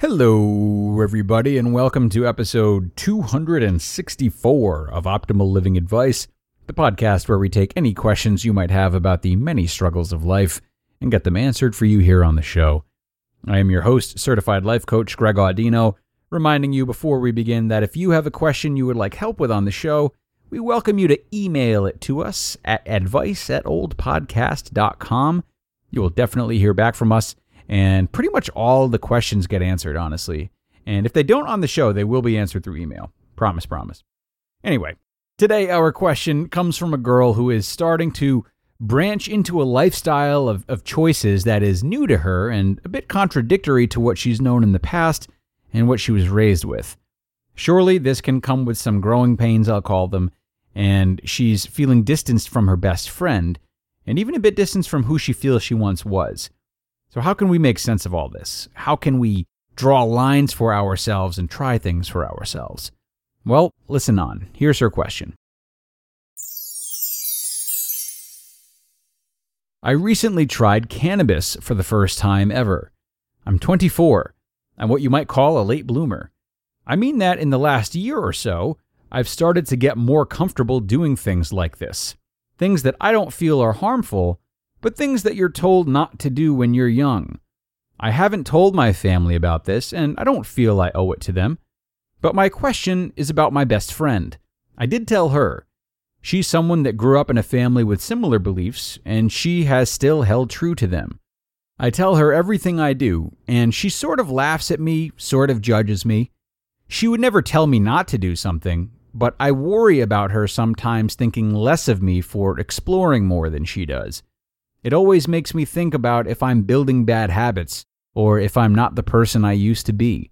Hello, everybody, and welcome to episode 264 of Optimal Living Advice, the podcast where we take any questions you might have about the many struggles of life and get them answered for you here on the show. I am your host, certified life coach Greg Audino, reminding you before we begin that if you have a question you would like help with on the show, we welcome you to email it to us at advice at oldpodcast.com. You will definitely hear back from us and pretty much all the questions get answered, honestly. And if they don't on the show, they will be answered through email. Promise, promise. Anyway, today our question comes from a girl who is starting to branch into a lifestyle of, of choices that is new to her and a bit contradictory to what she's known in the past and what she was raised with. Surely this can come with some growing pains, I'll call them, and she's feeling distanced from her best friend, and even a bit distanced from who she feels she once was. So, how can we make sense of all this? How can we draw lines for ourselves and try things for ourselves? Well, listen on. Here's her question I recently tried cannabis for the first time ever. I'm 24. I'm what you might call a late bloomer. I mean that in the last year or so, I've started to get more comfortable doing things like this. Things that I don't feel are harmful, but things that you're told not to do when you're young. I haven't told my family about this, and I don't feel I owe it to them. But my question is about my best friend. I did tell her. She's someone that grew up in a family with similar beliefs, and she has still held true to them. I tell her everything I do, and she sort of laughs at me, sort of judges me. She would never tell me not to do something, but I worry about her sometimes thinking less of me for exploring more than she does. It always makes me think about if I'm building bad habits or if I'm not the person I used to be.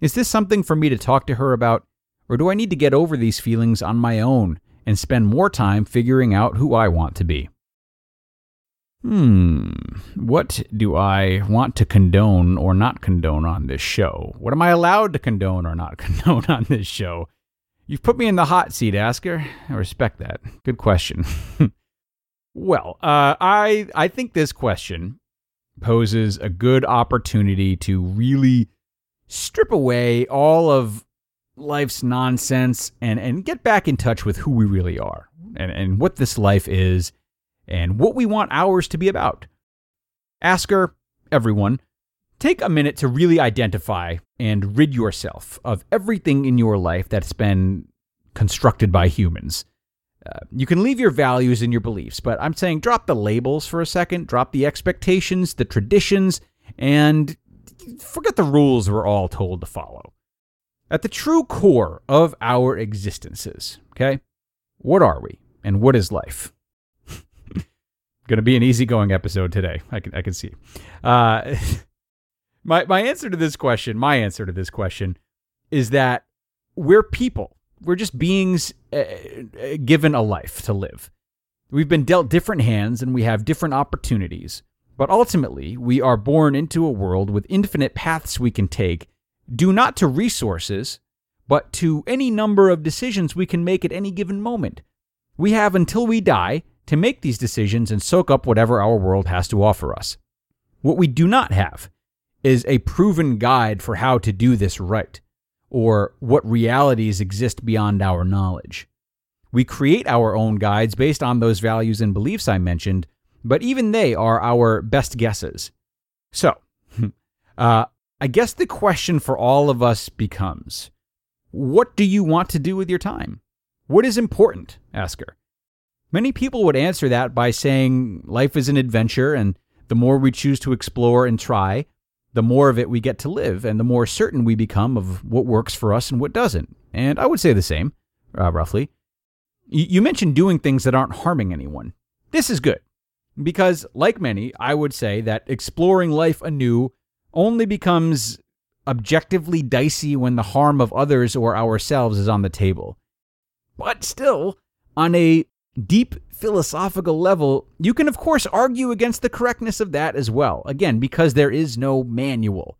Is this something for me to talk to her about, or do I need to get over these feelings on my own and spend more time figuring out who I want to be? Hmm, what do I want to condone or not condone on this show? What am I allowed to condone or not condone on this show? You've put me in the hot seat, Asker. I respect that. Good question. well, uh, I I think this question poses a good opportunity to really strip away all of life's nonsense and and get back in touch with who we really are and, and what this life is and what we want ours to be about. Asker, everyone, take a minute to really identify and rid yourself of everything in your life that's been constructed by humans. Uh, you can leave your values and your beliefs, but I'm saying drop the labels for a second, drop the expectations, the traditions, and forget the rules we're all told to follow. At the true core of our existences, okay, what are we and what is life? Going to be an easygoing episode today. I can I can see. Uh, my my answer to this question, my answer to this question, is that we're people. We're just beings uh, uh, given a life to live. We've been dealt different hands and we have different opportunities. But ultimately, we are born into a world with infinite paths we can take, due not to resources, but to any number of decisions we can make at any given moment. We have until we die to make these decisions and soak up whatever our world has to offer us. What we do not have is a proven guide for how to do this right, or what realities exist beyond our knowledge. We create our own guides based on those values and beliefs I mentioned, but even they are our best guesses. So, uh, I guess the question for all of us becomes what do you want to do with your time? What is important? Asker. Many people would answer that by saying life is an adventure, and the more we choose to explore and try, the more of it we get to live, and the more certain we become of what works for us and what doesn't. And I would say the same, uh, roughly. Y- you mentioned doing things that aren't harming anyone. This is good, because, like many, I would say that exploring life anew only becomes objectively dicey when the harm of others or ourselves is on the table. But still, on a deep philosophical level, you can, of course, argue against the correctness of that as well. Again, because there is no manual.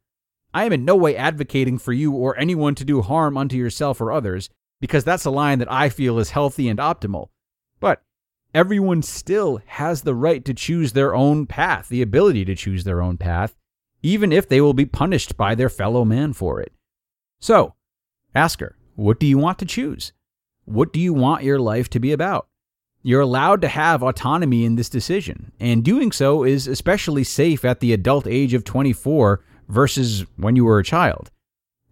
I am in no way advocating for you or anyone to do harm unto yourself or others, because that's a line that I feel is healthy and optimal. But everyone still has the right to choose their own path, the ability to choose their own path, even if they will be punished by their fellow man for it. So, Asker, what do you want to choose? What do you want your life to be about? You're allowed to have autonomy in this decision, and doing so is especially safe at the adult age of 24 versus when you were a child.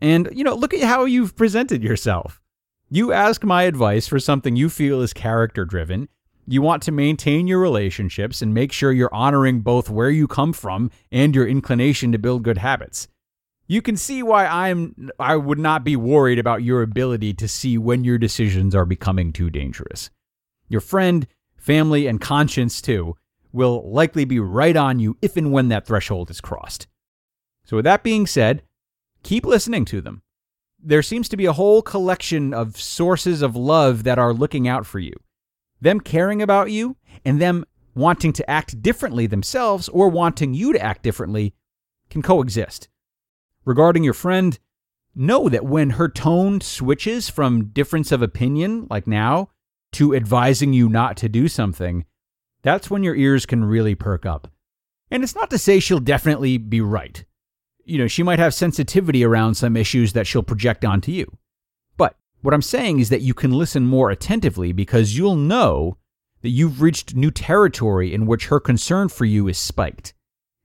And, you know, look at how you've presented yourself. You ask my advice for something you feel is character driven. You want to maintain your relationships and make sure you're honoring both where you come from and your inclination to build good habits. You can see why I'm I would not be worried about your ability to see when your decisions are becoming too dangerous. Your friend, family, and conscience, too, will likely be right on you if and when that threshold is crossed. So, with that being said, keep listening to them. There seems to be a whole collection of sources of love that are looking out for you. Them caring about you and them wanting to act differently themselves or wanting you to act differently can coexist. Regarding your friend, know that when her tone switches from difference of opinion, like now, to advising you not to do something, that's when your ears can really perk up. And it's not to say she'll definitely be right. You know, she might have sensitivity around some issues that she'll project onto you. But what I'm saying is that you can listen more attentively because you'll know that you've reached new territory in which her concern for you is spiked.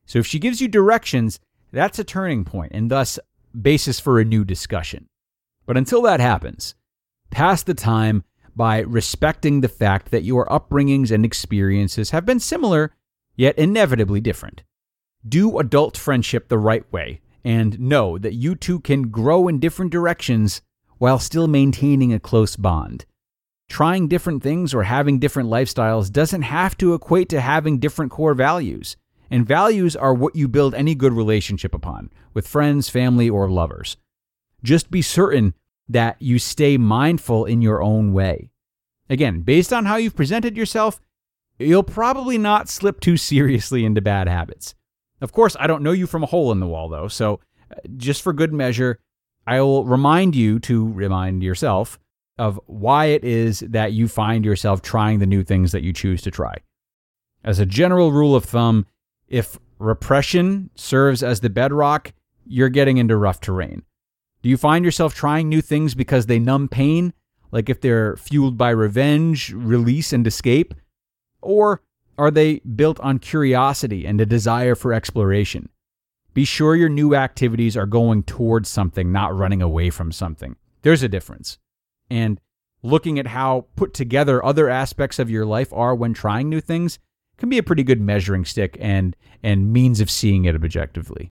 So if she gives you directions, that's a turning point and thus basis for a new discussion. But until that happens, pass the time by respecting the fact that your upbringings and experiences have been similar, yet inevitably different. Do adult friendship the right way and know that you two can grow in different directions while still maintaining a close bond. Trying different things or having different lifestyles doesn't have to equate to having different core values. And values are what you build any good relationship upon, with friends, family, or lovers. Just be certain that you stay mindful in your own way. Again, based on how you've presented yourself, you'll probably not slip too seriously into bad habits. Of course, I don't know you from a hole in the wall, though, so uh, just for good measure, I will remind you to remind yourself of why it is that you find yourself trying the new things that you choose to try. As a general rule of thumb, if repression serves as the bedrock, you're getting into rough terrain. Do you find yourself trying new things because they numb pain, like if they're fueled by revenge, release, and escape? Or are they built on curiosity and a desire for exploration? Be sure your new activities are going towards something, not running away from something. There's a difference. And looking at how put together other aspects of your life are when trying new things can be a pretty good measuring stick and, and means of seeing it objectively.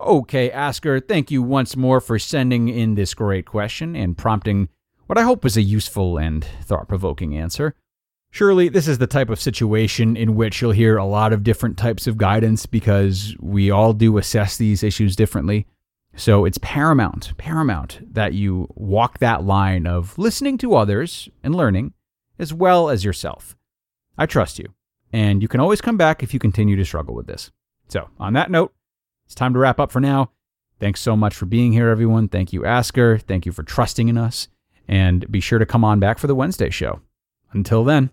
Okay, Asker, thank you once more for sending in this great question and prompting what I hope was a useful and thought provoking answer. Surely, this is the type of situation in which you'll hear a lot of different types of guidance because we all do assess these issues differently. So it's paramount, paramount that you walk that line of listening to others and learning as well as yourself. I trust you, and you can always come back if you continue to struggle with this. So, on that note, it's time to wrap up for now. Thanks so much for being here, everyone. Thank you, Asker. Thank you for trusting in us. And be sure to come on back for the Wednesday show. Until then.